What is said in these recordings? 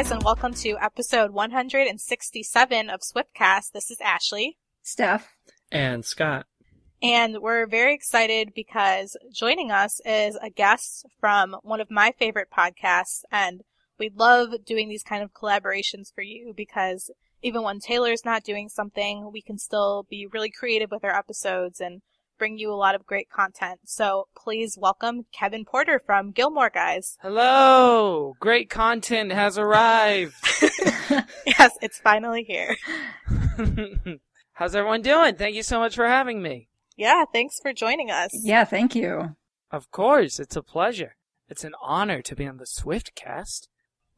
guys, and welcome to episode 167 of Swiftcast. This is Ashley. Steph. And Scott. And we're very excited because joining us is a guest from one of my favorite podcasts. And we love doing these kind of collaborations for you because even when Taylor's not doing something, we can still be really creative with our episodes and bring you a lot of great content. So please welcome Kevin Porter from Gilmore Guys. Hello! Great content has arrived! yes, it's finally here. How's everyone doing? Thank you so much for having me. Yeah, thanks for joining us. Yeah, thank you. Of course, it's a pleasure. It's an honor to be on the Swiftcast.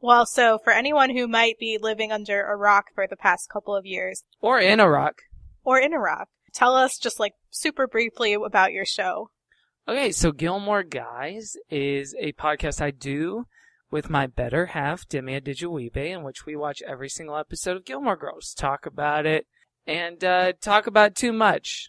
Well, so for anyone who might be living under a rock for the past couple of years, Or in a rock. or in a rock, tell us just like super briefly about your show. Okay, so Gilmore Guys is a podcast I do with my better half, Demi Adejuyigbe, in which we watch every single episode of Gilmore Girls, talk about it, and uh, talk about too much.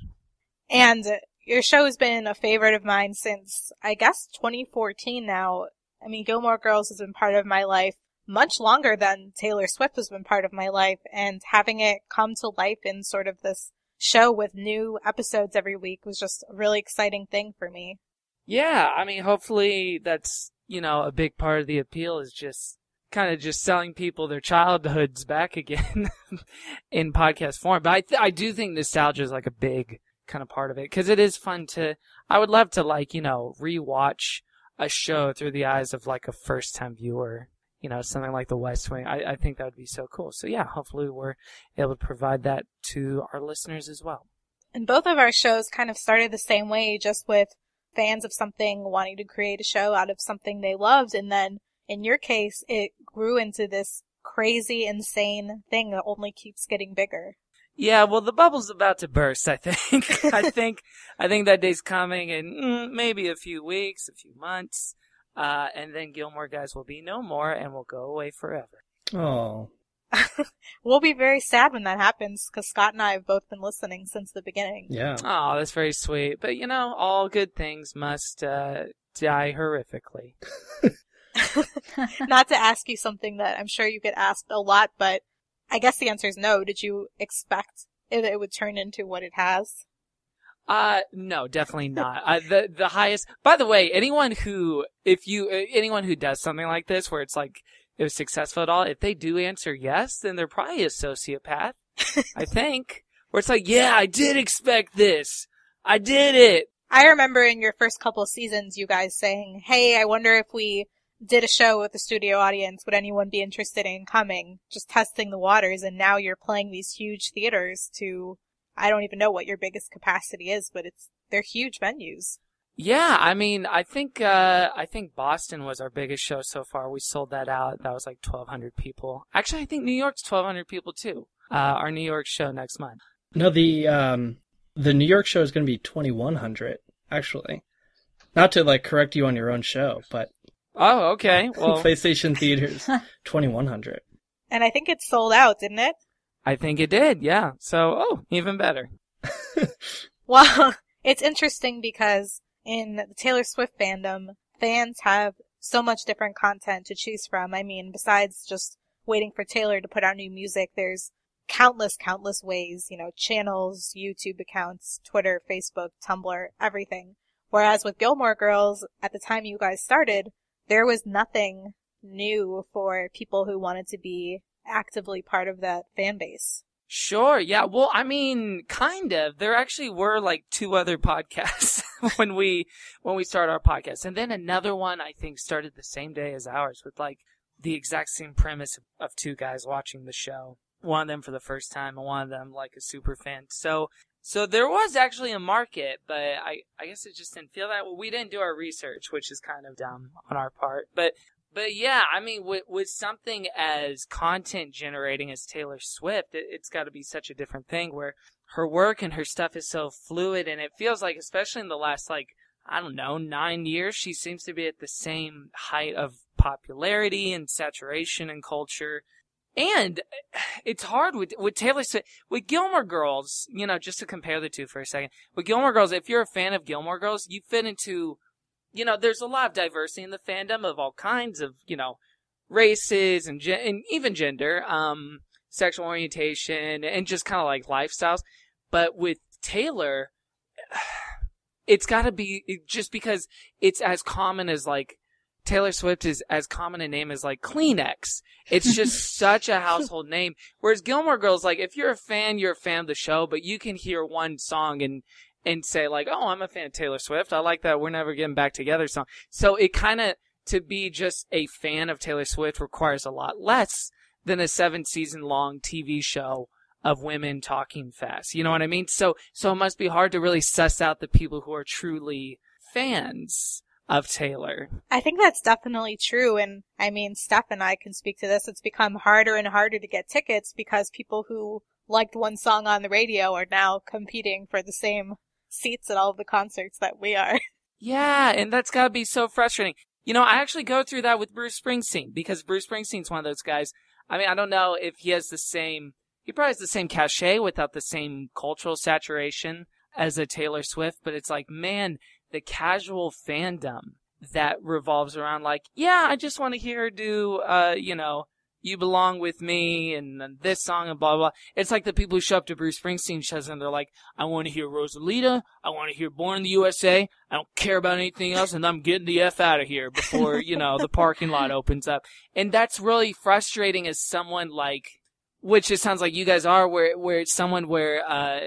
And your show has been a favorite of mine since, I guess, 2014 now. I mean, Gilmore Girls has been part of my life much longer than Taylor Swift has been part of my life, and having it come to life in sort of this show with new episodes every week was just a really exciting thing for me. Yeah, I mean, hopefully that's, you know, a big part of the appeal is just kind of just selling people their childhoods back again in podcast form. But I, th- I do think nostalgia is like a big kind of part of it because it is fun to, I would love to like, you know, rewatch a show through the eyes of like a first time viewer. You know, something like The West Wing. I, I think that would be so cool. So yeah, hopefully we're able to provide that to our listeners as well. And both of our shows kind of started the same way, just with fans of something wanting to create a show out of something they loved. And then in your case, it grew into this crazy, insane thing that only keeps getting bigger. Yeah, well, the bubble's about to burst. I think. I think. I think that day's coming in mm, maybe a few weeks, a few months, uh, and then Gilmore Guys will be no more and will go away forever. Oh. We'll be very sad when that happens because Scott and I have both been listening since the beginning. Yeah. Oh, that's very sweet. But you know, all good things must uh, die horrifically. Not to ask you something that I'm sure you get asked a lot, but I guess the answer is no. Did you expect it, it would turn into what it has? Uh, no, definitely not. uh, the the highest. By the way, anyone who, if you, uh, anyone who does something like this, where it's like it was successful at all, if they do answer yes, then they're probably a sociopath. I think. Where it's like, yeah, I did expect this. I did it. I remember in your first couple seasons, you guys saying, "Hey, I wonder if we did a show with the studio audience, would anyone be interested in coming?" Just testing the waters, and now you're playing these huge theaters to. I don't even know what your biggest capacity is, but it's they're huge venues. Yeah, I mean, I think uh, I think Boston was our biggest show so far. We sold that out. That was like 1,200 people. Actually, I think New York's 1,200 people too. Uh, our New York show next month. No, the um the New York show is going to be 2100 actually. Not to like correct you on your own show, but Oh, okay. Well, PlayStation Theaters 2100. And I think it's sold out, didn't it? I think it did. Yeah. So, oh, even better. Well, it's interesting because in the Taylor Swift fandom, fans have so much different content to choose from. I mean, besides just waiting for Taylor to put out new music, there's countless, countless ways, you know, channels, YouTube accounts, Twitter, Facebook, Tumblr, everything. Whereas with Gilmore Girls, at the time you guys started, there was nothing new for people who wanted to be actively part of that fan base. Sure. Yeah. Well, I mean, kind of. There actually were like two other podcasts when we when we started our podcast, and then another one I think started the same day as ours with like the exact same premise of two guys watching the show. One of them for the first time, and one of them like a super fan. So, so there was actually a market, but I I guess it just didn't feel that. Well, we didn't do our research, which is kind of dumb on our part. But but yeah, I mean, with, with something as content generating as Taylor Swift, it, it's got to be such a different thing where her work and her stuff is so fluid, and it feels like, especially in the last like I don't know nine years, she seems to be at the same height of popularity and saturation and culture. And it's hard with with Taylor Swift with Gilmore Girls. You know, just to compare the two for a second. With Gilmore Girls, if you're a fan of Gilmore Girls, you fit into you know, there's a lot of diversity in the fandom of all kinds of, you know, races and, gen- and even gender, um, sexual orientation, and just kind of like lifestyles. But with Taylor, it's got to be just because it's as common as like Taylor Swift is as common a name as like Kleenex. It's just such a household name. Whereas Gilmore Girls, like if you're a fan, you're a fan of the show, but you can hear one song and and say like, "Oh, I'm a fan of Taylor Swift. I like that. We're never getting back together." song. So it kind of to be just a fan of Taylor Swift requires a lot less than a seven season long TV show of women talking fast. You know what I mean? So so it must be hard to really suss out the people who are truly fans of Taylor. I think that's definitely true. And I mean, Steph and I can speak to this. It's become harder and harder to get tickets because people who liked one song on the radio are now competing for the same seats at all of the concerts that we are. Yeah, and that's gotta be so frustrating. You know, I actually go through that with Bruce Springsteen because Bruce Springsteen's one of those guys. I mean, I don't know if he has the same, he probably has the same cachet without the same cultural saturation as a Taylor Swift, but it's like, man, the casual fandom that revolves around like, yeah, I just want to hear her do, uh, you know, you belong with me and this song and blah blah. It's like the people who show up to Bruce Springsteen shows and they're like, I want to hear Rosalita, I want to hear Born in the USA, I don't care about anything else, and I'm getting the f out of here before you know the parking lot opens up. And that's really frustrating as someone like. Which it sounds like you guys are, where where it's someone where uh,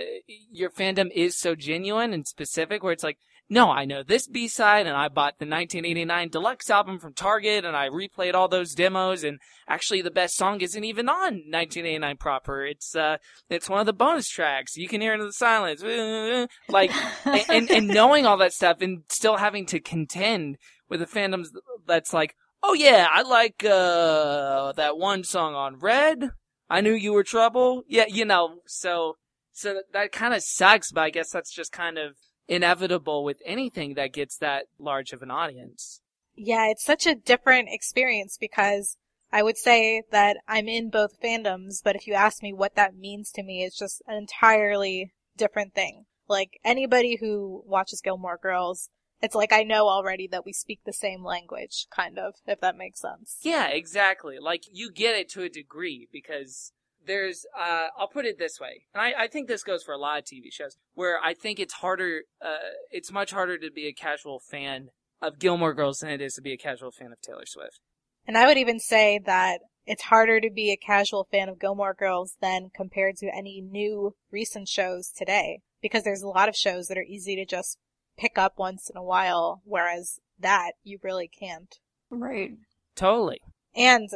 your fandom is so genuine and specific, where it's like, no, I know this B side, and I bought the 1989 deluxe album from Target, and I replayed all those demos. And actually, the best song isn't even on 1989 proper. It's uh, it's one of the bonus tracks. You can hear it in the silence, like, and, and, and knowing all that stuff, and still having to contend with the fandoms that's like, oh yeah, I like uh that one song on Red. I knew you were trouble. Yeah, you know, so so that kind of sucks, but I guess that's just kind of inevitable with anything that gets that large of an audience. Yeah, it's such a different experience because I would say that I'm in both fandoms, but if you ask me what that means to me, it's just an entirely different thing. Like anybody who watches Gilmore Girls, it's like I know already that we speak the same language, kind of, if that makes sense. Yeah, exactly. Like you get it to a degree because there's uh, I'll put it this way, and I, I, think this goes for a lot of TV shows where I think it's harder, uh, it's much harder to be a casual fan of Gilmore Girls than it is to be a casual fan of Taylor Swift. And I would even say that it's harder to be a casual fan of Gilmore Girls than compared to any new recent shows today, because there's a lot of shows that are easy to just pick up once in a while, whereas that you really can't. Right. Totally. And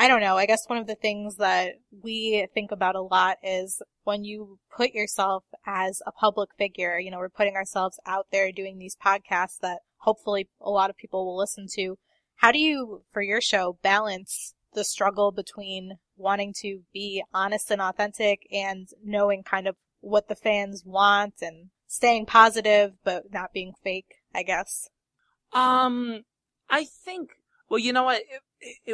I don't know. I guess one of the things that we think about a lot is when you put yourself as a public figure, you know, we're putting ourselves out there doing these podcasts that hopefully a lot of people will listen to. How do you, for your show, balance the struggle between wanting to be honest and authentic and knowing kind of what the fans want and staying positive but not being fake, I guess? Um, I think, well, you know what? it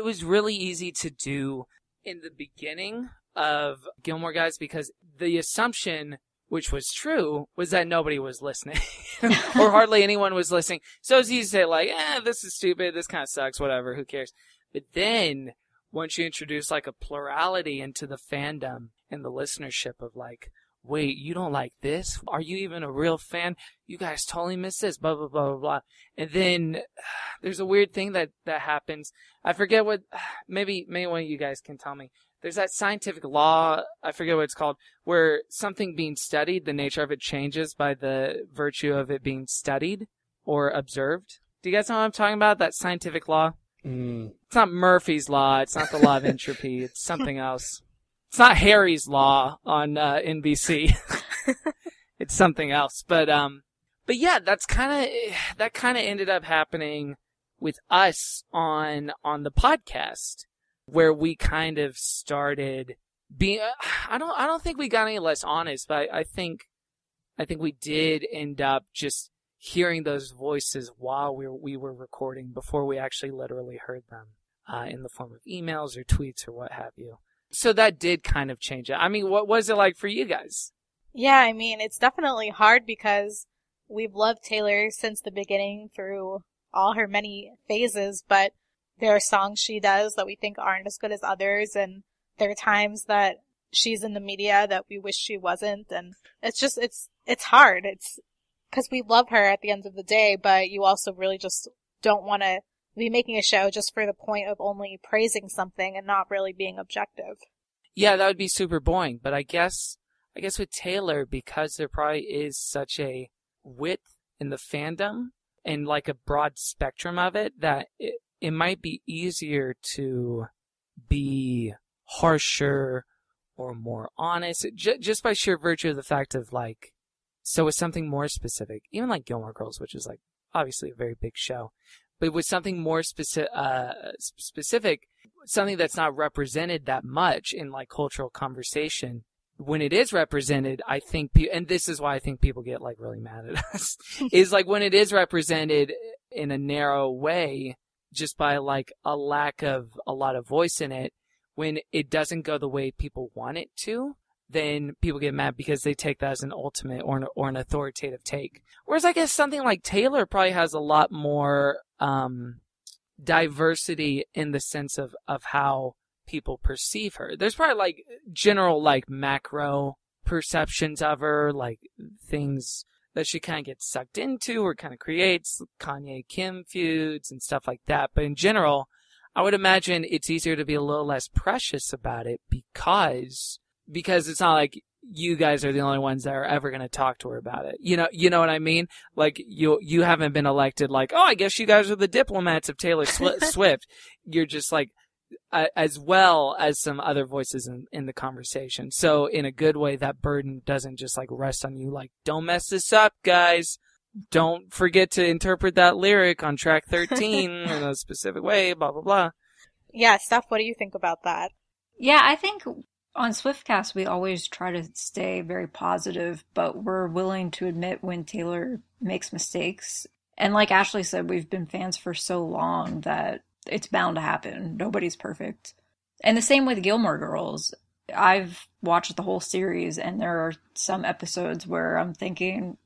was really easy to do in the beginning of Gilmore Guys because the assumption, which was true, was that nobody was listening or hardly anyone was listening. So it's easy to say like, eh, this is stupid. This kind of sucks. Whatever. Who cares? But then once you introduce like a plurality into the fandom and the listenership of like, wait, you don't like this? Are you even a real fan? You guys totally miss this, blah, blah, blah, blah, blah. And then there's a weird thing that, that happens. I forget what, maybe, maybe one of you guys can tell me. There's that scientific law, I forget what it's called, where something being studied, the nature of it changes by the virtue of it being studied or observed. Do you guys know what I'm talking about? That scientific law? Mm. It's not Murphy's law. It's not the law of entropy. It's something else. It's not Harry's Law on uh, NBC. it's something else. But um, but yeah, that's kind of that kind of ended up happening with us on on the podcast where we kind of started being. Uh, I don't I don't think we got any less honest, but I, I think I think we did end up just hearing those voices while we were, we were recording before we actually literally heard them uh, in the form of emails or tweets or what have you so that did kind of change it. I mean, what was it like for you guys? Yeah, I mean, it's definitely hard because we've loved Taylor since the beginning through all her many phases, but there are songs she does that we think aren't as good as others, and there are times that she's in the media that we wish she wasn't, and it's just it's it's hard. It's because we love her at the end of the day, but you also really just don't want to be making a show just for the point of only praising something and not really being objective. Yeah, that would be super boring. But I guess, I guess with Taylor, because there probably is such a width in the fandom and like a broad spectrum of it, that it, it might be easier to be harsher or more honest, j- just by sheer virtue of the fact of like, so with something more specific, even like Gilmore Girls, which is like obviously a very big show, but with something more specific, uh, specific, something that's not represented that much in like cultural conversation. When it is represented, I think, pe- and this is why I think people get like really mad at us, is like when it is represented in a narrow way, just by like a lack of a lot of voice in it, when it doesn't go the way people want it to, then people get mad because they take that as an ultimate or an, or an authoritative take. Whereas I guess something like Taylor probably has a lot more um, diversity in the sense of, of how people perceive her. There's probably like general like macro perceptions of her, like things that she kind of gets sucked into or kind of creates Kanye Kim feuds and stuff like that. But in general, I would imagine it's easier to be a little less precious about it because because it's not like you guys are the only ones that are ever going to talk to her about it. You know, you know what I mean? Like you, you haven't been elected like, oh, I guess you guys are the diplomats of Taylor Swift. You're just like, uh, as well as some other voices in, in the conversation. So in a good way, that burden doesn't just like rest on you. Like, don't mess this up, guys. Don't forget to interpret that lyric on track 13 in a specific way, blah, blah, blah. Yeah, Steph, what do you think about that? Yeah, I think on Swiftcast, we always try to stay very positive, but we're willing to admit when Taylor makes mistakes. And like Ashley said, we've been fans for so long that it's bound to happen. Nobody's perfect. And the same with Gilmore Girls. I've watched the whole series, and there are some episodes where I'm thinking,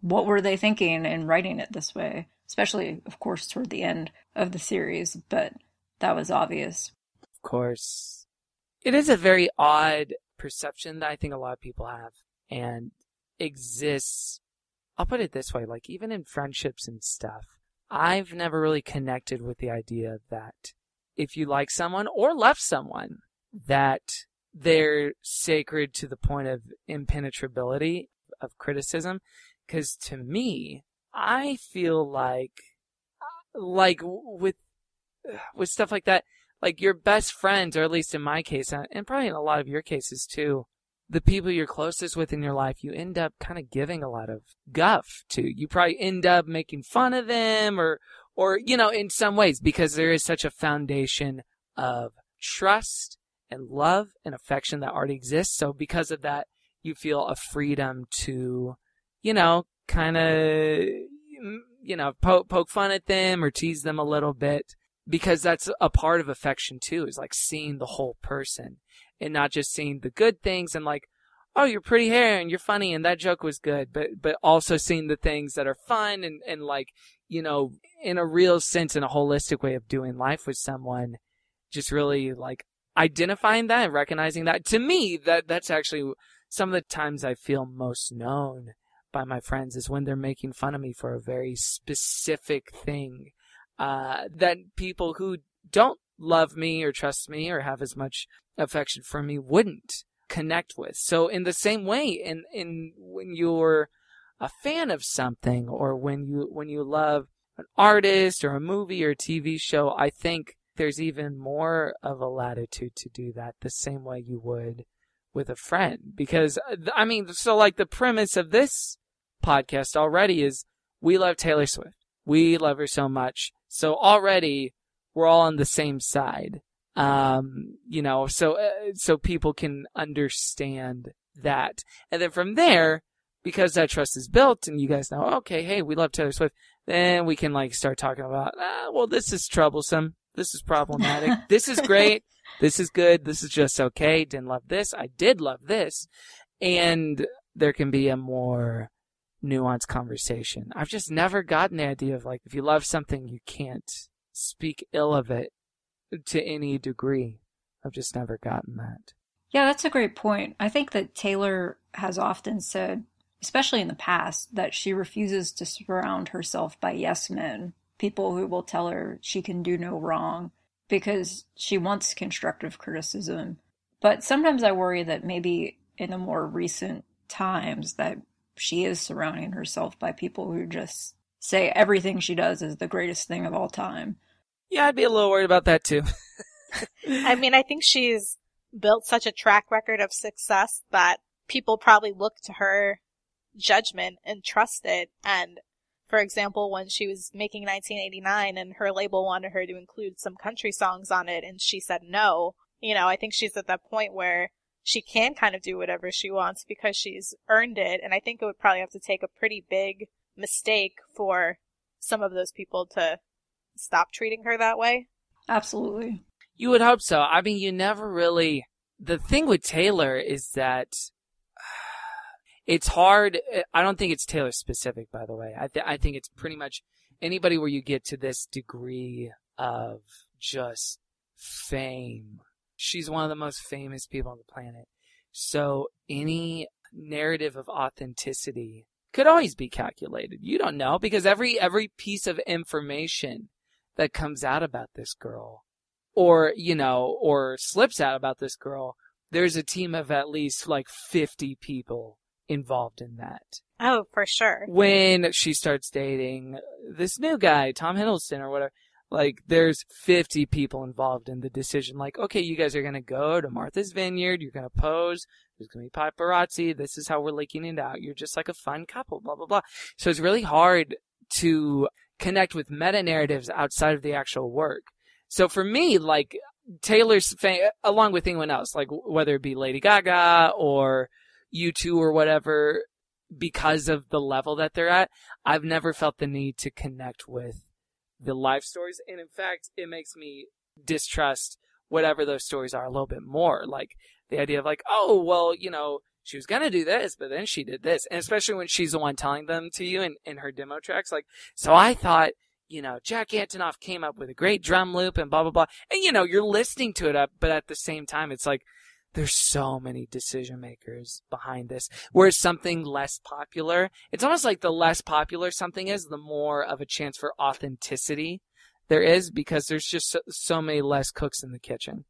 what were they thinking in writing it this way? Especially, of course, toward the end of the series, but that was obvious. Of course it is a very odd perception that I think a lot of people have and exists. I'll put it this way, like even in friendships and stuff, I've never really connected with the idea that if you like someone or love someone, that they're sacred to the point of impenetrability of criticism. Cause to me, I feel like, like with, with stuff like that, like your best friends, or at least in my case, and probably in a lot of your cases too, the people you're closest with in your life, you end up kind of giving a lot of guff to. You probably end up making fun of them or, or, you know, in some ways, because there is such a foundation of trust and love and affection that already exists. So because of that, you feel a freedom to, you know, kind of, mm, you know, poke, poke fun at them or tease them a little bit because that's a part of affection too is like seeing the whole person and not just seeing the good things and like oh you're pretty hair and you're funny and that joke was good but but also seeing the things that are fun and and like you know in a real sense in a holistic way of doing life with someone just really like identifying that and recognizing that. To me that that's actually some of the times I feel most known by my friends is when they're making fun of me for a very specific thing uh, that people who don't love me or trust me or have as much affection for me wouldn't connect with. So in the same way, in in when you're a fan of something or when you when you love an artist or a movie or a TV show, I think there's even more of a latitude to do that the same way you would with a friend. Because I mean, so like the premise of this podcast already is we love Taylor Swift. We love her so much so already we're all on the same side. Um, you know, so uh, so people can understand that, and then from there, because that trust is built, and you guys know, okay, hey, we love Taylor Swift, then we can like start talking about, ah, well, this is troublesome, this is problematic, this is great, this is good, this is just okay. Didn't love this, I did love this, and there can be a more nuanced conversation. I've just never gotten the idea of like if you love something, you can't speak ill of it to any degree. I've just never gotten that. Yeah, that's a great point. I think that Taylor has often said, especially in the past, that she refuses to surround herself by yes men, people who will tell her she can do no wrong, because she wants constructive criticism. But sometimes I worry that maybe in the more recent times that she is surrounding herself by people who just say everything she does is the greatest thing of all time. Yeah, I'd be a little worried about that too. I mean, I think she's built such a track record of success that people probably look to her judgment and trust it. And for example, when she was making 1989 and her label wanted her to include some country songs on it and she said no, you know, I think she's at that point where she can kind of do whatever she wants because she's earned it. And I think it would probably have to take a pretty big mistake for some of those people to stop treating her that way. Absolutely. You would hope so. I mean, you never really. The thing with Taylor is that it's hard. I don't think it's Taylor specific, by the way. I, th- I think it's pretty much anybody where you get to this degree of just fame. She's one of the most famous people on the planet. So any narrative of authenticity could always be calculated. You don't know because every every piece of information that comes out about this girl or, you know, or slips out about this girl, there's a team of at least like 50 people involved in that. Oh, for sure. When she starts dating this new guy, Tom Hiddleston or whatever, like there's 50 people involved in the decision. Like, okay, you guys are going to go to Martha's Vineyard. You're going to pose. There's going to be paparazzi. This is how we're leaking it out. You're just like a fun couple, blah, blah, blah. So it's really hard to connect with meta narratives outside of the actual work. So for me, like Taylor's fan, along with anyone else, like whether it be Lady Gaga or U2 or whatever, because of the level that they're at, I've never felt the need to connect with the life stories. And in fact, it makes me distrust whatever those stories are a little bit more. Like the idea of like, oh, well, you know, she was gonna do this, but then she did this. And especially when she's the one telling them to you in, in her demo tracks. Like, so I thought, you know, Jack Antonoff came up with a great drum loop and blah, blah, blah. And, you know, you're listening to it up, but at the same time, it's like, there's so many decision makers behind this. Whereas something less popular, it's almost like the less popular something is, the more of a chance for authenticity there is because there's just so, so many less cooks in the kitchen.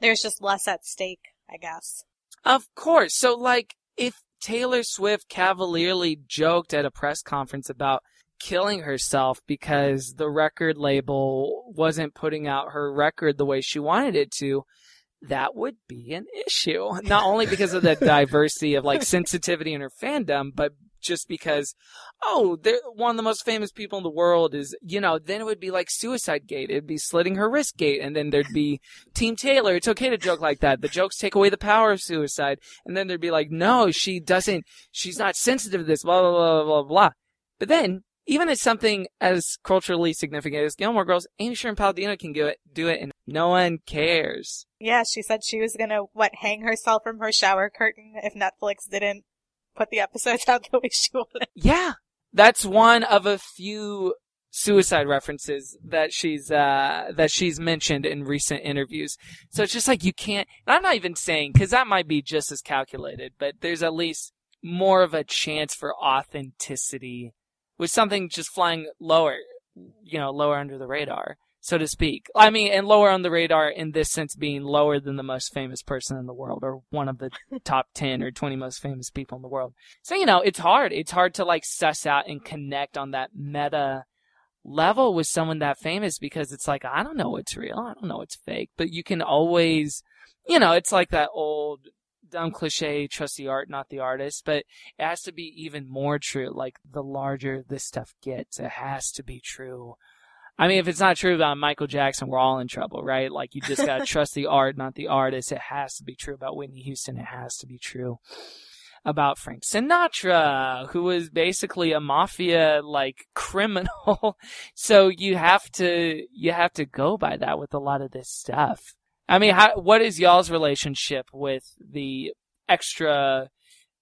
There's just less at stake, I guess. Of course. So, like, if Taylor Swift cavalierly joked at a press conference about killing herself because the record label wasn't putting out her record the way she wanted it to, that would be an issue. Not only because of the diversity of like sensitivity in her fandom, but just because, oh, they're one of the most famous people in the world is, you know, then it would be like Suicide Gate. It'd be slitting her wrist gate. And then there'd be Team Taylor. It's okay to joke like that. The jokes take away the power of suicide. And then there'd be like, no, she doesn't, she's not sensitive to this, blah, blah, blah, blah, blah. But then even as something as culturally significant as Gilmore Girls, Amy Sherman Palladino can do it, do it, and no one cares. Yeah, she said she was gonna what hang herself from her shower curtain if Netflix didn't put the episodes out the way she wanted. Yeah, that's one of a few suicide references that she's uh that she's mentioned in recent interviews. So it's just like you can't. I'm not even saying because that might be just as calculated, but there's at least more of a chance for authenticity with something just flying lower, you know, lower under the radar, so to speak. I mean, and lower on the radar in this sense being lower than the most famous person in the world or one of the top 10 or 20 most famous people in the world. So, you know, it's hard. It's hard to like suss out and connect on that meta level with someone that famous because it's like, I don't know what's real. I don't know what's fake, but you can always, you know, it's like that old dumb cliche, trust the art, not the artist, but it has to be even more true. Like the larger this stuff gets, it has to be true. I mean, if it's not true about Michael Jackson, we're all in trouble, right? Like you just gotta trust the art, not the artist. It has to be true about Whitney Houston. It has to be true about Frank Sinatra, who was basically a mafia like criminal. so you have to you have to go by that with a lot of this stuff. I mean, how, what is y'all's relationship with the extra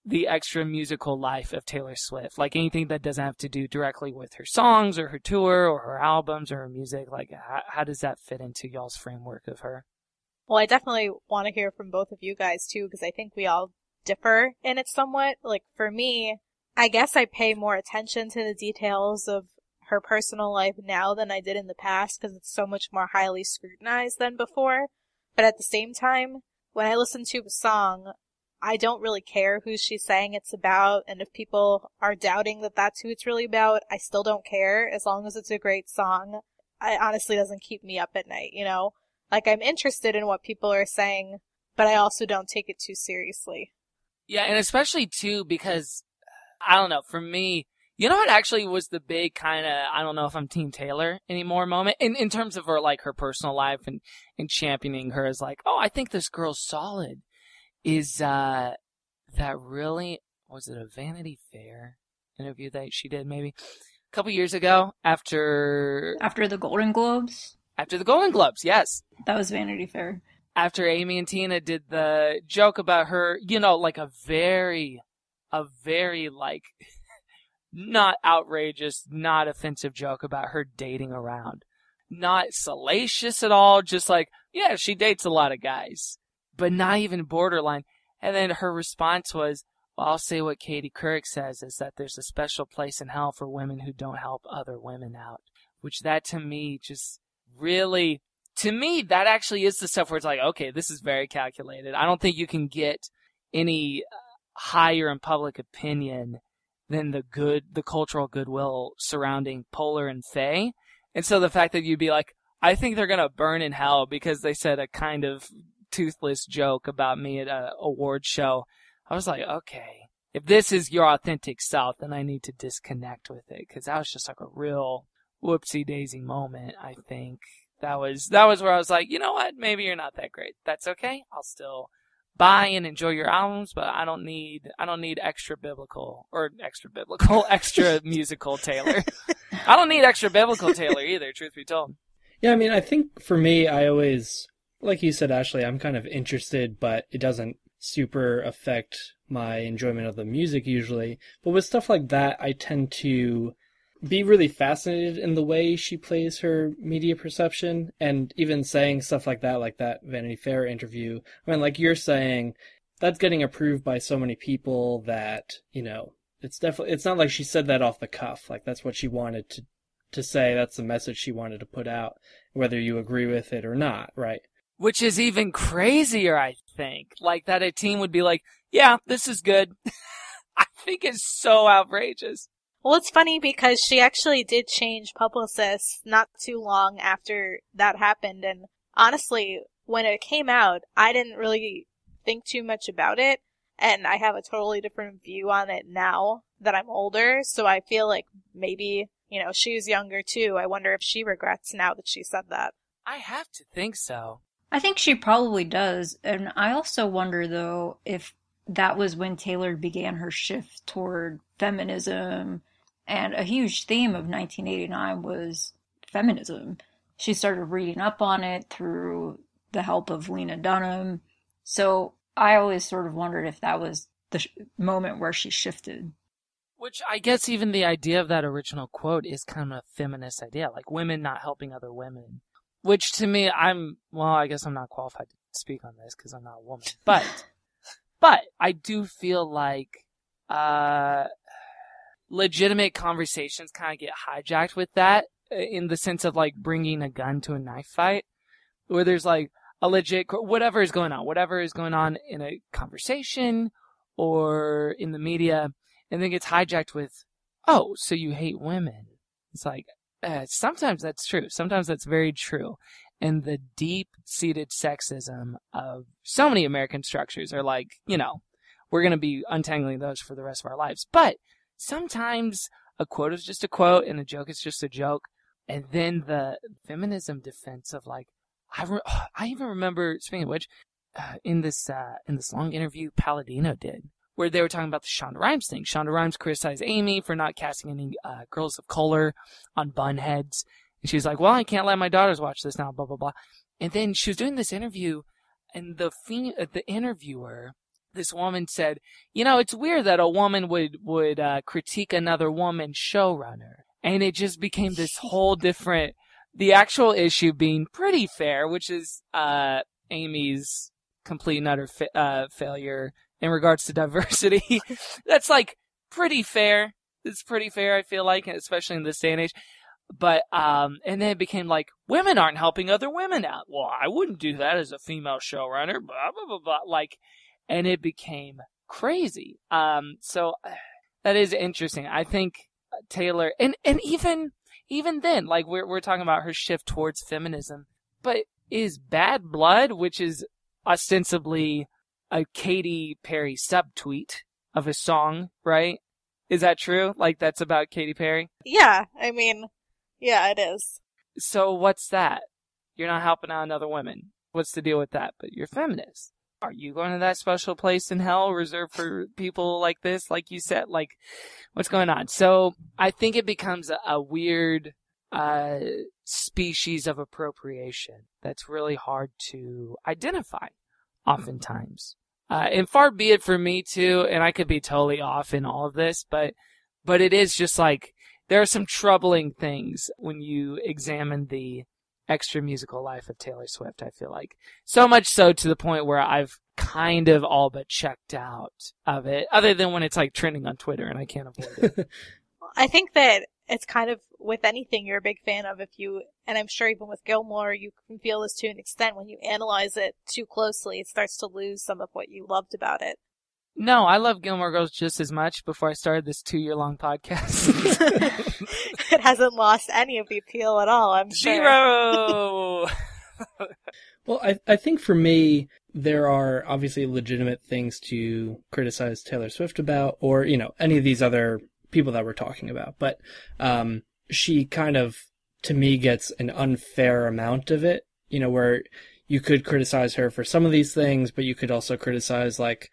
the extra musical life of Taylor Swift. Like anything that doesn't have to do directly with her songs or her tour or her albums or her music. Like, how, how does that fit into y'all's framework of her? Well, I definitely want to hear from both of you guys too, because I think we all differ in it somewhat. Like for me, I guess I pay more attention to the details of her personal life now than I did in the past because it's so much more highly scrutinized than before. But at the same time, when I listen to a song, I don't really care who she's saying it's about, and if people are doubting that that's who it's really about, I still don't care as long as it's a great song. It honestly doesn't keep me up at night, you know? Like, I'm interested in what people are saying, but I also don't take it too seriously. Yeah, and especially too because, I don't know, for me, you know what actually was the big kind of, I don't know if I'm Team Taylor anymore moment in, in terms of her, like, her personal life and, and championing her as like, oh, I think this girl's solid is uh, that really was it a Vanity Fair interview that she did maybe a couple years ago after after the Golden Globes. After the Golden Globes, yes. That was Vanity Fair. After Amy and Tina did the joke about her, you know, like a very, a very like, not outrageous, not offensive joke about her dating around. Not salacious at all, just like, yeah, she dates a lot of guys but not even borderline. And then her response was, well, I'll say what Katie Couric says is that there's a special place in hell for women who don't help other women out. Which that to me just really, to me, that actually is the stuff where it's like, okay, this is very calculated. I don't think you can get any uh, higher in public opinion than the good, the cultural goodwill surrounding Poehler and Fey. And so the fact that you'd be like, I think they're gonna burn in hell because they said a kind of toothless joke about me at a award show. I was like, okay, if this is your authentic self, then I need to disconnect with it because that was just like a real whoopsie daisy moment. I think that was that was where I was like, you know what? Maybe you're not that great. That's okay. I'll still buy and enjoy your albums, but I don't need I don't need extra biblical or extra biblical, extra musical Taylor. I don't need extra biblical Taylor either. Truth be told. Yeah, I mean, I think for me, I always like you said, Ashley, I'm kind of interested, but it doesn't super affect my enjoyment of the music usually. But with stuff like that, I tend to be really fascinated in the way she plays her media perception and even saying stuff like that, like that Vanity Fair interview. I mean, like you're saying, that's getting approved by so many people that, you know, it's definitely, it's not like she said that off the cuff. Like that's what she wanted to, to say. That's the message she wanted to put out, whether you agree with it or not, right? Which is even crazier, I think. Like that a team would be like, yeah, this is good. I think it's so outrageous. Well, it's funny because she actually did change publicists not too long after that happened. And honestly, when it came out, I didn't really think too much about it. And I have a totally different view on it now that I'm older. So I feel like maybe, you know, she's younger too. I wonder if she regrets now that she said that. I have to think so. I think she probably does. And I also wonder, though, if that was when Taylor began her shift toward feminism. And a huge theme of 1989 was feminism. She started reading up on it through the help of Lena Dunham. So I always sort of wondered if that was the sh- moment where she shifted. Which I guess even the idea of that original quote is kind of a feminist idea, like women not helping other women. Which to me, I'm, well, I guess I'm not qualified to speak on this because I'm not a woman. But, but I do feel like, uh, legitimate conversations kind of get hijacked with that uh, in the sense of like bringing a gun to a knife fight where there's like a legit, whatever is going on, whatever is going on in a conversation or in the media and then gets hijacked with, oh, so you hate women. It's like, uh, sometimes that's true. Sometimes that's very true. And the deep seated sexism of so many American structures are like, you know, we're going to be untangling those for the rest of our lives. But sometimes a quote is just a quote and a joke is just a joke. And then the feminism defense of like, I, re- I even remember, speaking of which, uh, in this, uh, in this long interview Palladino did, where they were talking about the Shonda Rhimes thing. Shonda Rhimes criticized Amy for not casting any uh, girls of color on bunheads. And she was like, well, I can't let my daughters watch this now, blah, blah, blah. And then she was doing this interview, and the, fe- uh, the interviewer, this woman said, you know, it's weird that a woman would would uh, critique another woman showrunner, and it just became this whole different. The actual issue being pretty fair, which is uh, Amy's complete and utter uh, failure in regards to diversity. That's like pretty fair. It's pretty fair, I feel like, especially in this day and age. But um, and then it became like women aren't helping other women out. Well, I wouldn't do that as a female showrunner. Blah blah blah blah. Like, and it became crazy. Um, so that is interesting. I think Taylor, and and even even then, like we're we're talking about her shift towards feminism, but is Bad Blood, which is ostensibly a Katy Perry subtweet of a song, right? Is that true? Like that's about Katy Perry? Yeah, I mean, yeah, it is. So what's that? You're not helping out another woman. What's the deal with that? But you're feminist. Are you going to that special place in hell reserved for people like this? Like you said, like what's going on? So I think it becomes a, a weird uh, species of appropriation that's really hard to identify oftentimes. Uh, and far be it for me too, and I could be totally off in all of this, but, but it is just like, there are some troubling things when you examine the extra musical life of Taylor Swift, I feel like. So much so to the point where I've kind of all but checked out of it, other than when it's like trending on Twitter and I can't avoid it. I think that it's kind of with anything you're a big fan of if you and I'm sure even with Gilmore you can feel this to an extent when you analyze it too closely it starts to lose some of what you loved about it. No, I love Gilmore Girls just as much before I started this two year long podcast. it hasn't lost any of the appeal at all, I'm sure. Zero Well, I I think for me there are obviously legitimate things to criticize Taylor Swift about, or you know any of these other people that we're talking about. But um, she kind of, to me, gets an unfair amount of it. You know, where you could criticize her for some of these things, but you could also criticize like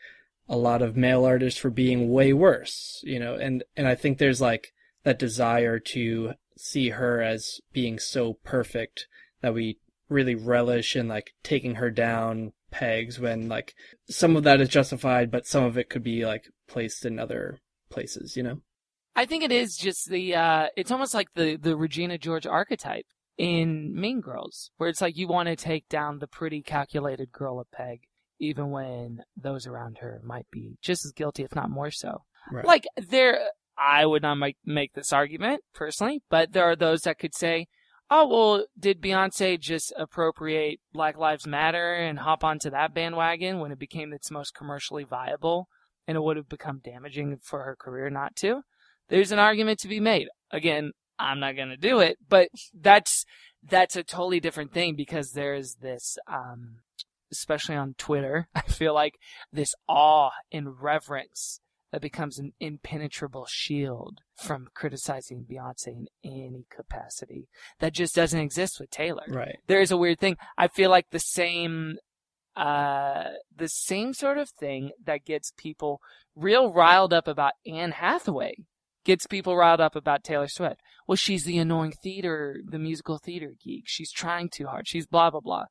a lot of male artists for being way worse. You know, and and I think there's like that desire to see her as being so perfect that we really relish in like taking her down pegs when like some of that is justified but some of it could be like placed in other places you know I think it is just the uh it's almost like the the Regina George archetype in Mean Girls, where it's like you want to take down the pretty calculated girl a peg, even when those around her might be just as guilty, if not more so. Right. Like there, I would not make make this argument personally, but there are those that could say, "Oh well, did Beyonce just appropriate Black Lives Matter and hop onto that bandwagon when it became its most commercially viable, and it would have become damaging for her career not to?" There's an argument to be made. Again, I'm not going to do it, but that's that's a totally different thing because there's this um especially on Twitter, I feel like this awe and reverence that becomes an impenetrable shield from criticizing Beyonce in any capacity that just doesn't exist with Taylor. Right. There is a weird thing. I feel like the same uh the same sort of thing that gets people real riled up about Anne Hathaway gets people riled up about Taylor Swift. Well, she's the annoying theater, the musical theater geek. She's trying too hard. She's blah, blah, blah.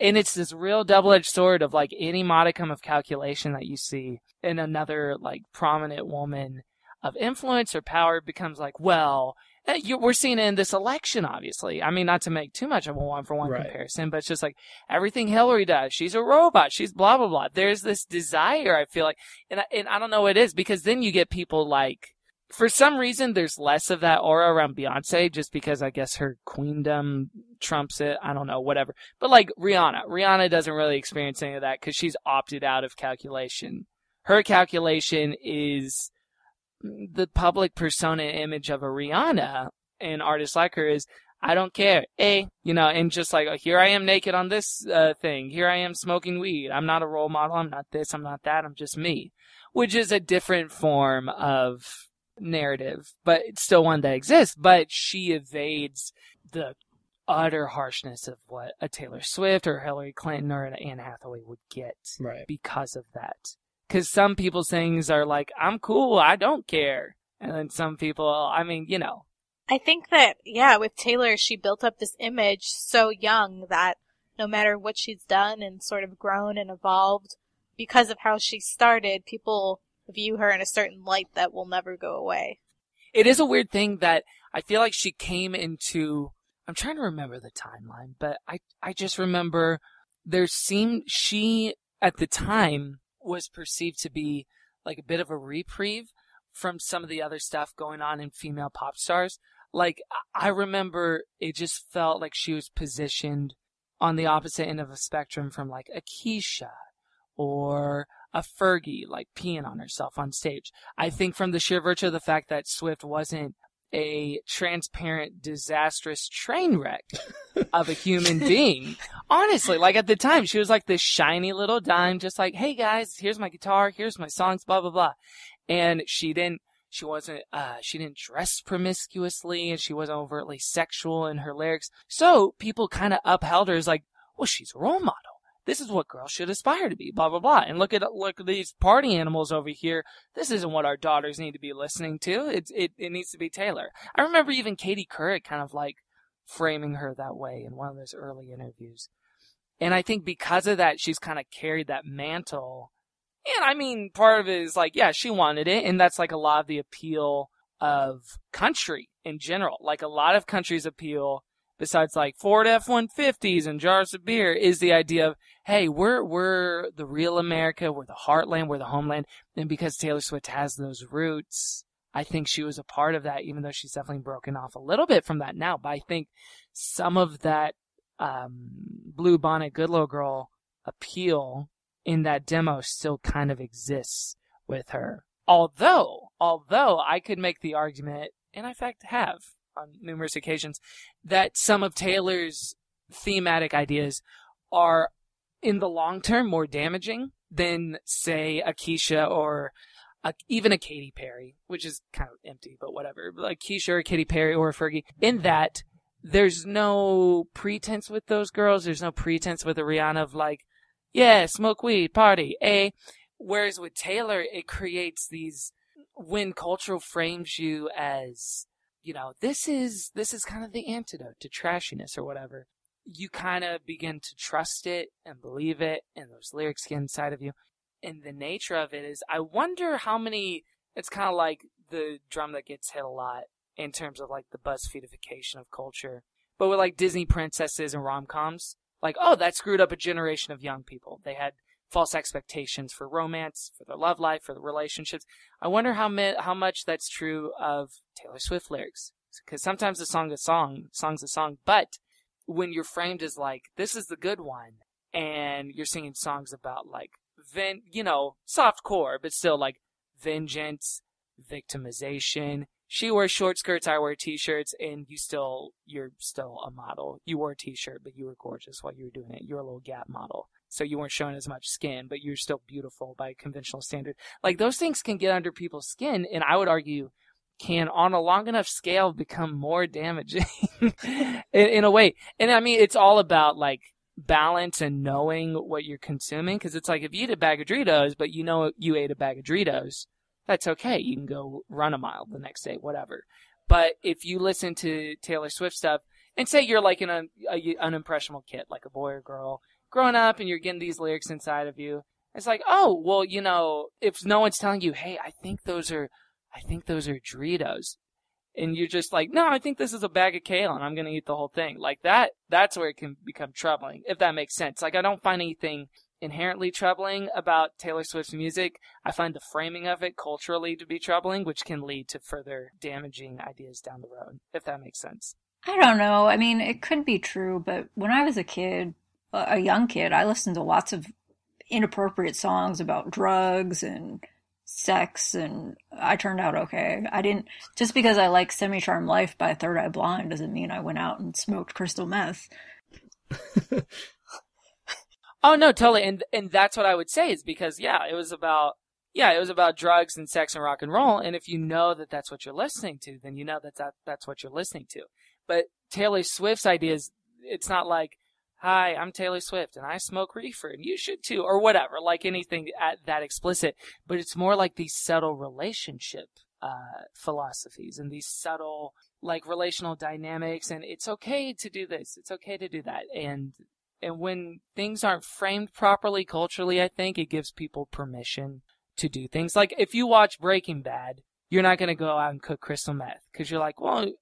And it's this real double edged sword of like any modicum of calculation that you see in another like prominent woman of influence or power becomes like, well, eh, you, we're seeing it in this election, obviously. I mean, not to make too much of a one for one comparison, but it's just like everything Hillary does. She's a robot. She's blah, blah, blah. There's this desire, I feel like, and I, and I don't know what it is because then you get people like, for some reason, there's less of that aura around Beyonce just because I guess her queendom trumps it. I don't know, whatever. But like Rihanna, Rihanna doesn't really experience any of that because she's opted out of calculation. Her calculation is the public persona image of a Rihanna and artists like her is I don't care. A, you know, and just like oh, here I am naked on this uh, thing. Here I am smoking weed. I'm not a role model. I'm not this. I'm not that. I'm just me, which is a different form of narrative, but it's still one that exists. But she evades the utter harshness of what a Taylor Swift or Hillary Clinton or an Anne Hathaway would get Right. because of that. Because some people's things are like, I'm cool, I don't care. And then some people, I mean, you know, I think that, yeah, with Taylor, she built up this image so young that no matter what she's done and sort of grown and evolved, because of how she started, people view her in a certain light that will never go away. It is a weird thing that I feel like she came into. I'm trying to remember the timeline, but I I just remember there seemed she at the time was perceived to be like a bit of a reprieve from some of the other stuff going on in female pop stars. Like I remember it just felt like she was positioned on the opposite end of a spectrum from like a or a Fergie, like peeing on herself on stage. I think from the sheer virtue of the fact that Swift wasn't a transparent, disastrous train wreck of a human being. Honestly, like at the time, she was like this shiny little dime, just like, hey guys, here's my guitar, here's my songs, blah, blah, blah. And she didn't, she wasn't, uh, she didn't dress promiscuously and she wasn't overtly sexual in her lyrics. So people kind of upheld her as like, well, she's a role model this is what girls should aspire to be, blah blah blah. And look at look at these party animals over here. This isn't what our daughters need to be listening to. It's it, it needs to be Taylor. I remember even Katie Couric kind of like framing her that way in one of those early interviews. And I think because of that, she's kind of carried that mantle. And I mean, part of it is like, yeah, she wanted it, and that's like a lot of the appeal of country in general. Like a lot of countries appeal besides like Ford F-150s and jars of beer is the idea of, hey, we're, we're the real America, we're the heartland, we're the homeland. And because Taylor Swift has those roots, I think she was a part of that, even though she's definitely broken off a little bit from that now. But I think some of that, um, blue bonnet good little girl appeal in that demo still kind of exists with her. Although, although I could make the argument, and I in fact have, on numerous occasions that some of Taylor's thematic ideas are in the long term more damaging than say a Kesha or a, even a Katy Perry, which is kind of empty, but whatever. Like Kesha or Katy Perry or Fergie, in that there's no pretense with those girls. There's no pretense with a Rihanna of like, yeah, smoke weed, party, a. Whereas with Taylor, it creates these when cultural frames you as you know, this is this is kind of the antidote to trashiness or whatever. You kind of begin to trust it and believe it, and those lyrics get inside of you. And the nature of it is, I wonder how many. It's kind of like the drum that gets hit a lot in terms of like the BuzzFeedification of culture, but with like Disney princesses and rom coms. Like, oh, that screwed up a generation of young people. They had false expectations for romance, for their love life, for the relationships. I wonder how mi- how much that's true of Taylor Swift lyrics. Because sometimes a song is song, song's a song, but when you're framed as like this is the good one, and you're singing songs about like you know, soft core, but still like vengeance, victimization. She wears short skirts, I wear t-shirts, and you still, you're still a model. You wore a t-shirt, but you were gorgeous while you were doing it. You're a little Gap model so you weren't showing as much skin, but you're still beautiful by conventional standard. Like those things can get under people's skin, and I would argue can on a long enough scale become more damaging in, in, a way. And I mean, it's all about like balance and knowing what you're consuming. Cause it's like if you eat a bag of Doritos, but you know you ate a bag of Doritos, that's okay. You can go run a mile the next day, whatever. But if you listen to Taylor Swift stuff and say you're like an, a, an impressionable kid, like a boy or girl, growing up and you're getting these lyrics inside of you. It's like, oh, well, you know, if no one's telling you, hey, I think those are, I think those are Doritos. And you're just like, no, I think this is a bag of kale and I'm going to eat the whole thing. Like that, that's where it can become troubling, if that makes sense. Like I don't find anything inherently troubling about Taylor Swift's music. I find the framing of it culturally to be troubling, which can lead to further damaging ideas down the road, if that makes sense. I don't know. I mean, it could be true, but when I was a kid, a young kid, I listened to lots of inappropriate songs about drugs and sex and I turned out okay. I didn't just because I like Semi Charmed Life by Third Eye Blind doesn't mean I went out and smoked crystal meth. oh no, totally. And and that's what I would say is because yeah, it was about yeah, it was about drugs and sex and rock and roll. And if you know that that's what you're listening to, then you know that, that that's what you're listening to. But Taylor Swift's idea is it's not like hi, I'm Taylor Swift and I smoke reefer and you should too, or whatever, like anything at that explicit. But it's more like these subtle relationship uh, philosophies and these subtle like relational dynamics and it's okay to do this it's okay to do that and And when things aren't framed properly culturally, I think it gives people permission to do things. Like if you watch Breaking Bad, you're not going to go out and cook crystal meth because you're like, well,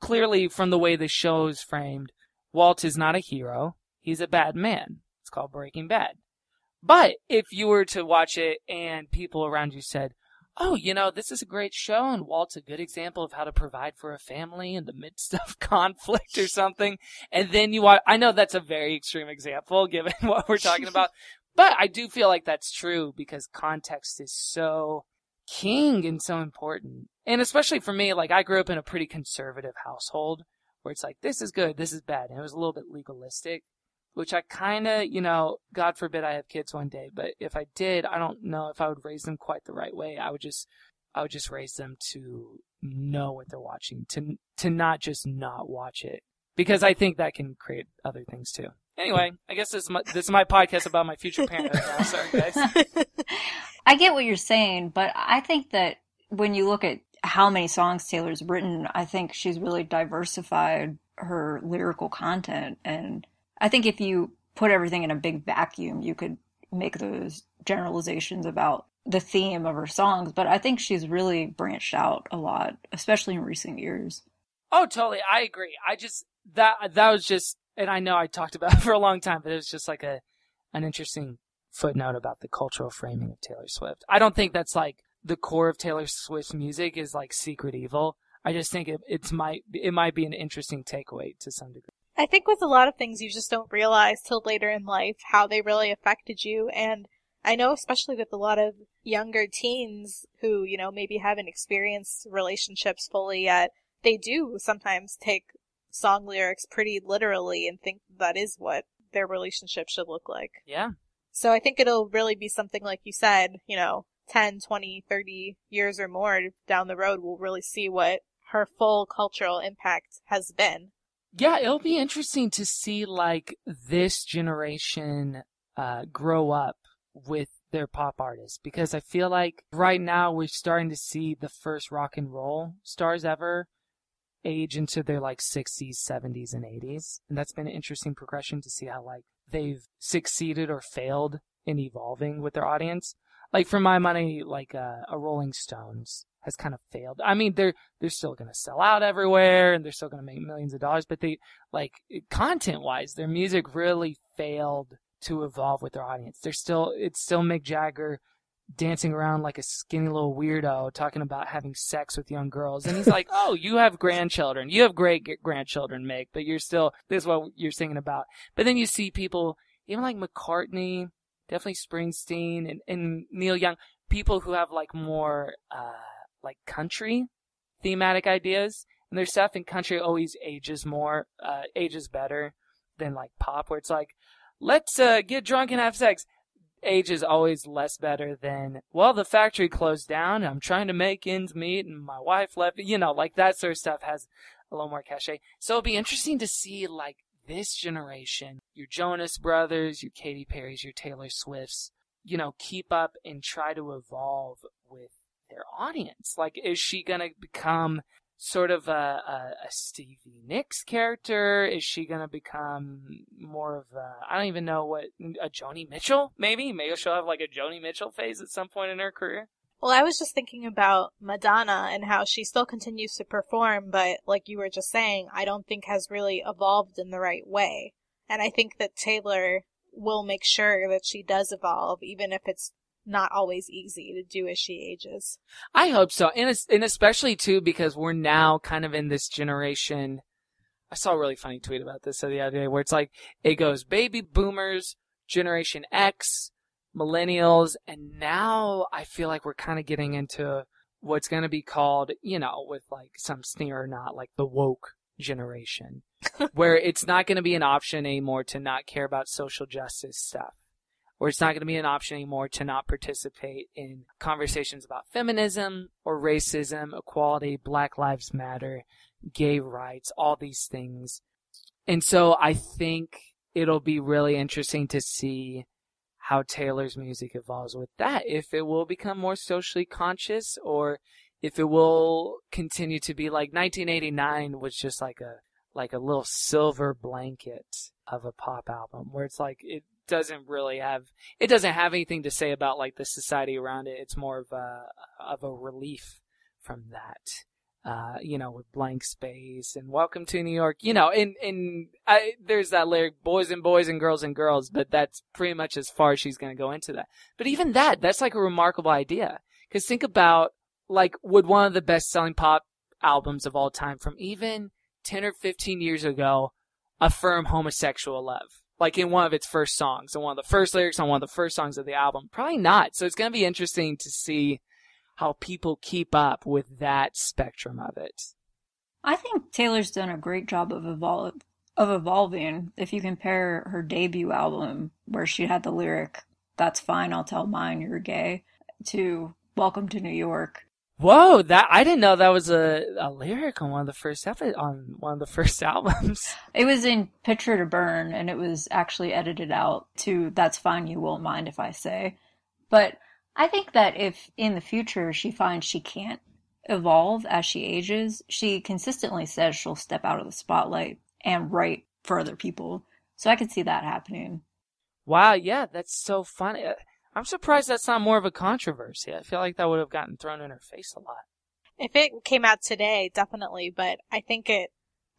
clearly from the way the show is framed, Walt is not a hero. He's a bad man. It's called Breaking Bad. But if you were to watch it and people around you said, oh, you know, this is a great show and Walt's a good example of how to provide for a family in the midst of conflict or something. And then you watch, I know that's a very extreme example given what we're talking about, but I do feel like that's true because context is so king and so important. And especially for me, like I grew up in a pretty conservative household where it's like, this is good, this is bad. And it was a little bit legalistic, which I kind of, you know, God forbid I have kids one day, but if I did, I don't know if I would raise them quite the right way. I would just, I would just raise them to know what they're watching, to, to not just not watch it. Because I think that can create other things too. Anyway, I guess this is my, this is my podcast about my future parenthood now. Sorry, guys. I get what you're saying, but I think that when you look at how many songs Taylor's written, I think she's really diversified her lyrical content. And I think if you put everything in a big vacuum, you could make those generalizations about the theme of her songs. But I think she's really branched out a lot, especially in recent years. Oh, totally. I agree. I just, that, that was just, and I know I talked about it for a long time, but it was just like a, an interesting footnote about the cultural framing of Taylor Swift. I don't think that's like the core of Taylor Swift's music is like secret evil. I just think it, it's might it might be an interesting takeaway to some degree. I think with a lot of things you just don't realize till later in life how they really affected you and I know especially with a lot of younger teens who, you know, maybe haven't experienced relationships fully yet, they do sometimes take song lyrics pretty literally and think that is what their relationship should look like. Yeah. So I think it'll really be something like you said, you know, 10, 20, 30 years or more down the road, we'll really see what her full cultural impact has been. Yeah, it'll be interesting to see like this generation uh, grow up with their pop artists because I feel like right now we're starting to see the first rock and roll stars ever age into their like 60s, 70s, and 80s. And that's been an interesting progression to see how like they've succeeded or failed in evolving with their audience. Like for my money, like uh, a Rolling Stones has kind of failed. I mean, they're they're still going to sell out everywhere and they're still going to make millions of dollars, but they like content wise, their music really failed to evolve with their audience. They're still it's still Mick Jagger dancing around like a skinny little weirdo talking about having sex with young girls. And he's like, Oh, you have grandchildren. You have great grandchildren, Mick, but you're still, this is what you're singing about. But then you see people, even like McCartney, definitely Springsteen and, and Neil Young, people who have like more, uh, like country thematic ideas. And their stuff in country always ages more, uh, ages better than like pop, where it's like, let's, uh, get drunk and have sex age is always less better than, well, the factory closed down and I'm trying to make ends meet and my wife left, you know, like that sort of stuff has a little more cachet. So it'll be interesting to see like this generation, your Jonas Brothers, your Katy Perry's, your Taylor Swifts, you know, keep up and try to evolve with their audience. Like, is she gonna become sort of a, a, a Stevie Nicks character? Is she going to become more of a, I don't even know what, a Joni Mitchell, maybe? Maybe she'll have like a Joni Mitchell phase at some point in her career. Well, I was just thinking about Madonna and how she still continues to perform, but like you were just saying, I don't think has really evolved in the right way. And I think that Taylor will make sure that she does evolve, even if it's not always easy to do as she ages. I hope so. And, and especially too, because we're now kind of in this generation. I saw a really funny tweet about this the other day where it's like, it goes baby boomers, generation X, millennials, and now I feel like we're kind of getting into what's going to be called, you know, with like some sneer or not, like the woke generation, where it's not going to be an option anymore to not care about social justice stuff Or it's not going to be an option anymore to not participate in conversations about feminism or racism, equality, Black Lives Matter, gay rights, all these things. And so I think it'll be really interesting to see how Taylor's music evolves with that. If it will become more socially conscious or if it will continue to be like 1989 was just like a like a little silver blanket of a pop album where it's like it doesn't really have it doesn't have anything to say about like the society around it. It's more of a of a relief from that. Uh, you know, with blank space and welcome to New York, you know, and, and I, there's that lyric, boys and boys and girls and girls, but that's pretty much as far as she's going to go into that. But even that, that's like a remarkable idea. Cause think about, like, would one of the best selling pop albums of all time from even 10 or 15 years ago affirm homosexual love? Like in one of its first songs, and one of the first lyrics on one of the first songs of the album? Probably not. So it's going to be interesting to see how people keep up with that spectrum of it. I think Taylor's done a great job of evol- of evolving. If you compare her debut album, where she had the lyric "That's fine, I'll tell mine you're gay," to "Welcome to New York." Whoa, that I didn't know that was a, a lyric on one of the first epi- on one of the first albums. It was in Picture to Burn, and it was actually edited out to "That's fine, you won't mind if I say," but I think that if in the future she finds she can't evolve as she ages, she consistently says she'll step out of the spotlight and write for other people. So I could see that happening. Wow, yeah, that's so funny. Uh, I'm surprised that's not more of a controversy. I feel like that would have gotten thrown in her face a lot. If it came out today, definitely, but I think it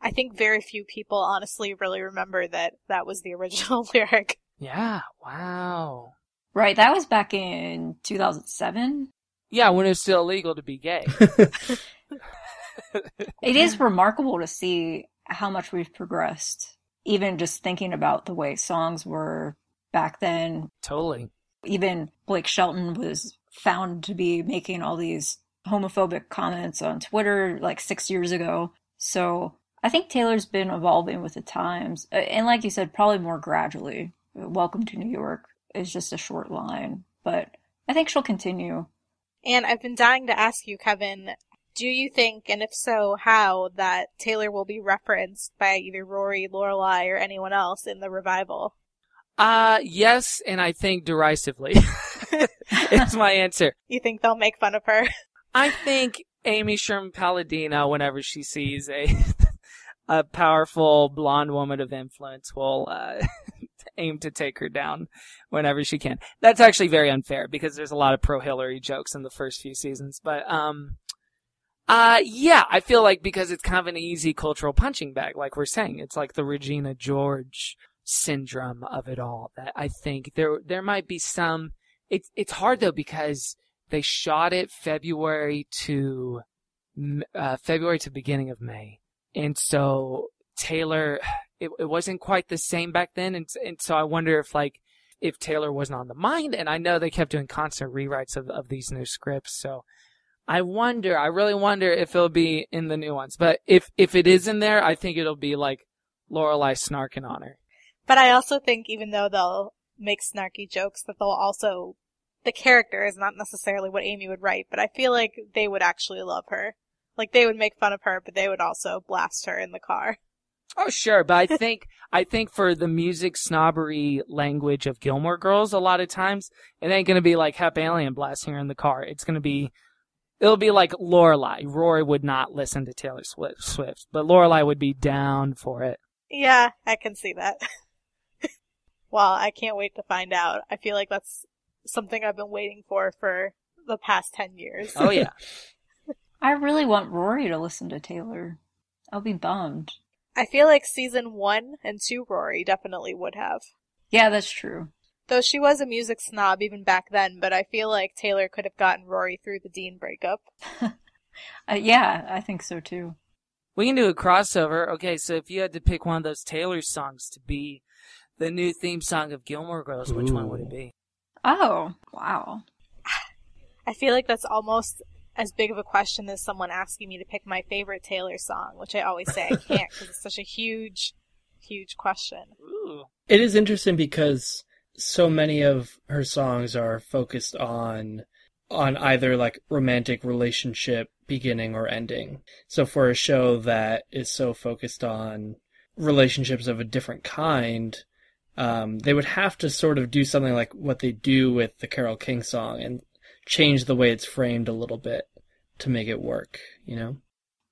I think very few people honestly really remember that that was the original lyric. Yeah, wow. Right, that was back in 2007. Yeah, when it was still illegal to be gay. it is remarkable to see how much we've progressed. Even just thinking about the way songs were back then. Totally. Even Blake Shelton was found to be making all these homophobic comments on Twitter like six years ago. So I think Taylor's been evolving with the times. And like you said, probably more gradually. Welcome to New York is just a short line, but I think she'll continue. And I've been dying to ask you, Kevin, do you think, and if so, how, that Taylor will be referenced by either Rory, Lorelai, or anyone else in the revival? Uh, yes, and I think derisively. it's my answer. You think they'll make fun of her? I think Amy Sherman Palladino, whenever she sees a a powerful blonde woman of influence, will uh, aim to take her down whenever she can. That's actually very unfair because there's a lot of pro Hillary jokes in the first few seasons. But um, uh, yeah, I feel like because it's kind of an easy cultural punching bag, like we're saying, it's like the Regina George syndrome of it all. That I think there there might be some. It's it's hard though because they shot it February to uh, February to beginning of May, and so Taylor it, it wasn't quite the same back then, and and so I wonder if like if Taylor wasn't on the mind, and I know they kept doing constant rewrites of of these new scripts, so. I wonder, I really wonder if it'll be in the new ones. But if if it is in there, I think it'll be like Lorelai snarking on her. But I also think even though they'll make snarky jokes, that they'll also the character is not necessarily what Amy would write, but I feel like they would actually love her. Like they would make fun of her, but they would also blast her in the car. Oh sure, but I think I think for the music snobbery language of Gilmore Girls, a lot of times it ain't gonna be like Hep Alien blasting her in the car. It's gonna be it'll be like Lorelai. Rory would not listen to Taylor Swift, but Lorelai would be down for it. Yeah, I can see that. well, I can't wait to find out. I feel like that's something I've been waiting for for the past 10 years. Oh yeah. I really want Rory to listen to Taylor. I'll be bummed. I feel like season 1 and 2 Rory definitely would have. Yeah, that's true. Though she was a music snob even back then, but I feel like Taylor could have gotten Rory through the Dean breakup. uh, yeah, I think so too. We can do a crossover. Okay, so if you had to pick one of those Taylor songs to be the new theme song of Gilmore Girls, which one would it be? Oh, wow. I feel like that's almost as big of a question as someone asking me to pick my favorite Taylor song, which I always say I can't because it's such a huge, huge question. Ooh. It is interesting because so many of her songs are focused on on either like romantic relationship beginning or ending. So for a show that is so focused on relationships of a different kind, um, they would have to sort of do something like what they do with the Carole King song and change the way it's framed a little bit to make it work, you know?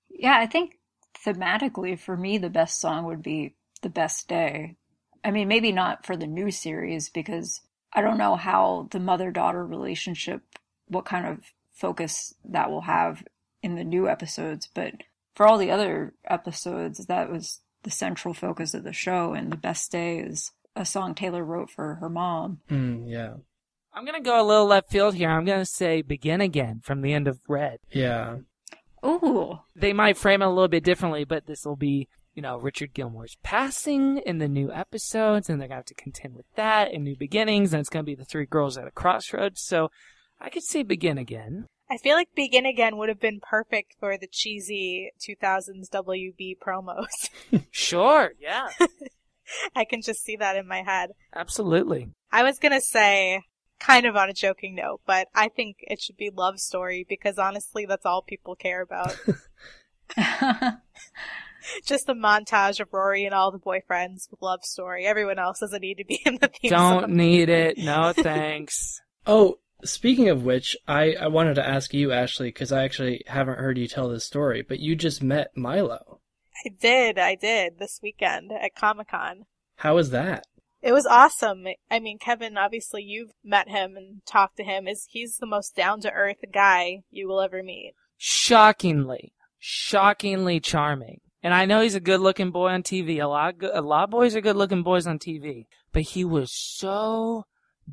Yeah, I think thematically, for me, the best song would be The Best Day. I mean, maybe not for the new series because I don't know how the mother daughter relationship, what kind of focus that will have in the new episodes, but for all the other episodes, that was the central focus of the show. And The Best Day is a song Taylor wrote for her mom. Mm, yeah. I'm gonna go a little left field here. I'm gonna say "Begin Again" from the end of Red. Yeah. Ooh. They might frame it a little bit differently, but this will be, you know, Richard Gilmore's passing in the new episodes, and they're gonna have to contend with that in New Beginnings, and it's gonna be the three girls at a crossroads. So, I could say "Begin Again." I feel like Begin Again would have been perfect for the cheesy 2000s WB promos. Sure, yeah, I can just see that in my head. absolutely. I was gonna say, kind of on a joking note, but I think it should be Love Story because honestly, that's all people care about. just a montage of Rory and all the boyfriends with Love Story. Everyone else doesn't need to be in the theme Don't song. need it. No thanks. Oh, speaking of which, I, I wanted to ask you, Ashley, because I actually haven't heard you tell this story, but you just met Milo. I did, I did this weekend at Comic Con. How was that? It was awesome. I mean, Kevin, obviously you've met him and talked to him. Is he's the most down to earth guy you will ever meet. shockingly, shockingly charming. And I know he's a good-looking boy on TV. A lot, of a lot of boys are good-looking boys on TV, but he was so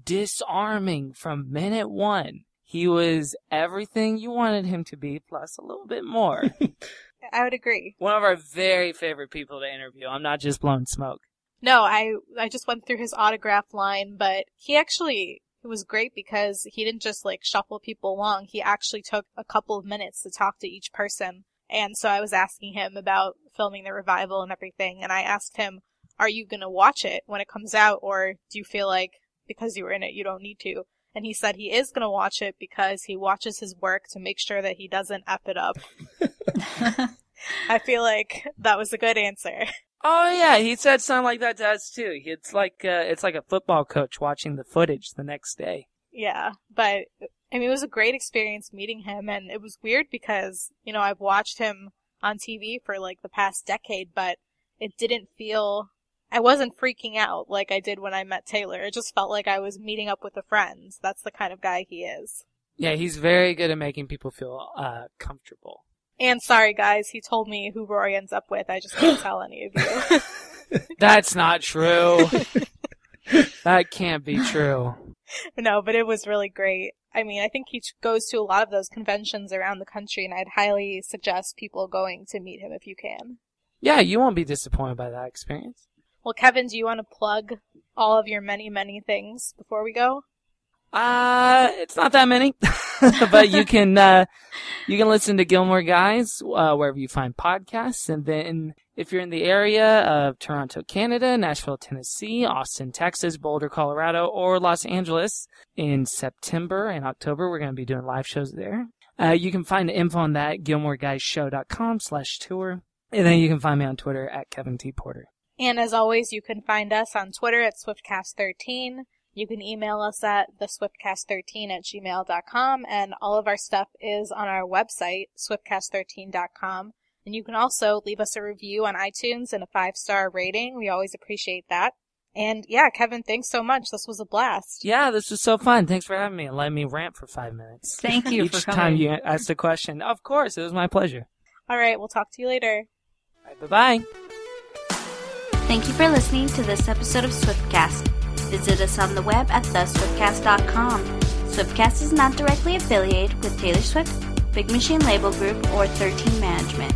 disarming from minute one. He was everything you wanted him to be, plus a little bit more. I would agree. One of our very favorite people to interview. I'm not just blowing smoke. No, I I just went through his autograph line, but he actually it was great because he didn't just like shuffle people along. He actually took a couple of minutes to talk to each person. And so I was asking him about filming the revival and everything, and I asked him, "Are you going to watch it when it comes out or do you feel like because you were in it you don't need to?" And he said he is going to watch it because he watches his work to make sure that he doesn't F it up. I feel like that was a good answer. Oh yeah, he said something like that to us too. It's like uh, it's like a football coach watching the footage the next day. Yeah, but I mean, it was a great experience meeting him, and it was weird because you know I've watched him on TV for like the past decade, but it didn't feel. I wasn't freaking out like I did when I met Taylor. It just felt like I was meeting up with a friend. That's the kind of guy he is. Yeah, he's very good at making people feel uh, comfortable. And sorry, guys, he told me who Rory ends up with. I just can't tell any of you. That's not true. that can't be true. no, but it was really great. I mean, I think he goes to a lot of those conventions around the country, and I'd highly suggest people going to meet him if you can. Yeah, you won't be disappointed by that experience. Well, Kevin, do you want to plug all of your many, many things before we go? Uh, it's not that many, but you can, uh, you can listen to Gilmore Guys, uh, wherever you find podcasts. And then if you're in the area of Toronto, Canada, Nashville, Tennessee, Austin, Texas, Boulder, Colorado, or Los Angeles in September and October, we're going to be doing live shows there. Uh, you can find the info on that at gilmoreguyshow.com slash tour. And then you can find me on Twitter at Kevin T. Porter. And as always, you can find us on Twitter at SwiftCast13. You can email us at theswiftcast13 at gmail.com, and all of our stuff is on our website, swiftcast13.com. And you can also leave us a review on iTunes and a five star rating. We always appreciate that. And yeah, Kevin, thanks so much. This was a blast. Yeah, this was so fun. Thanks for having me and letting me rant for five minutes. Thank you Each for time you asked a question. Of course, it was my pleasure. All right, we'll talk to you later. Bye bye. Thank you for listening to this episode of Swiftcast. Visit us on the web at theswiftcast.com. Swiftcast is not directly affiliated with Taylor Swift, Big Machine Label Group, or 13 Management.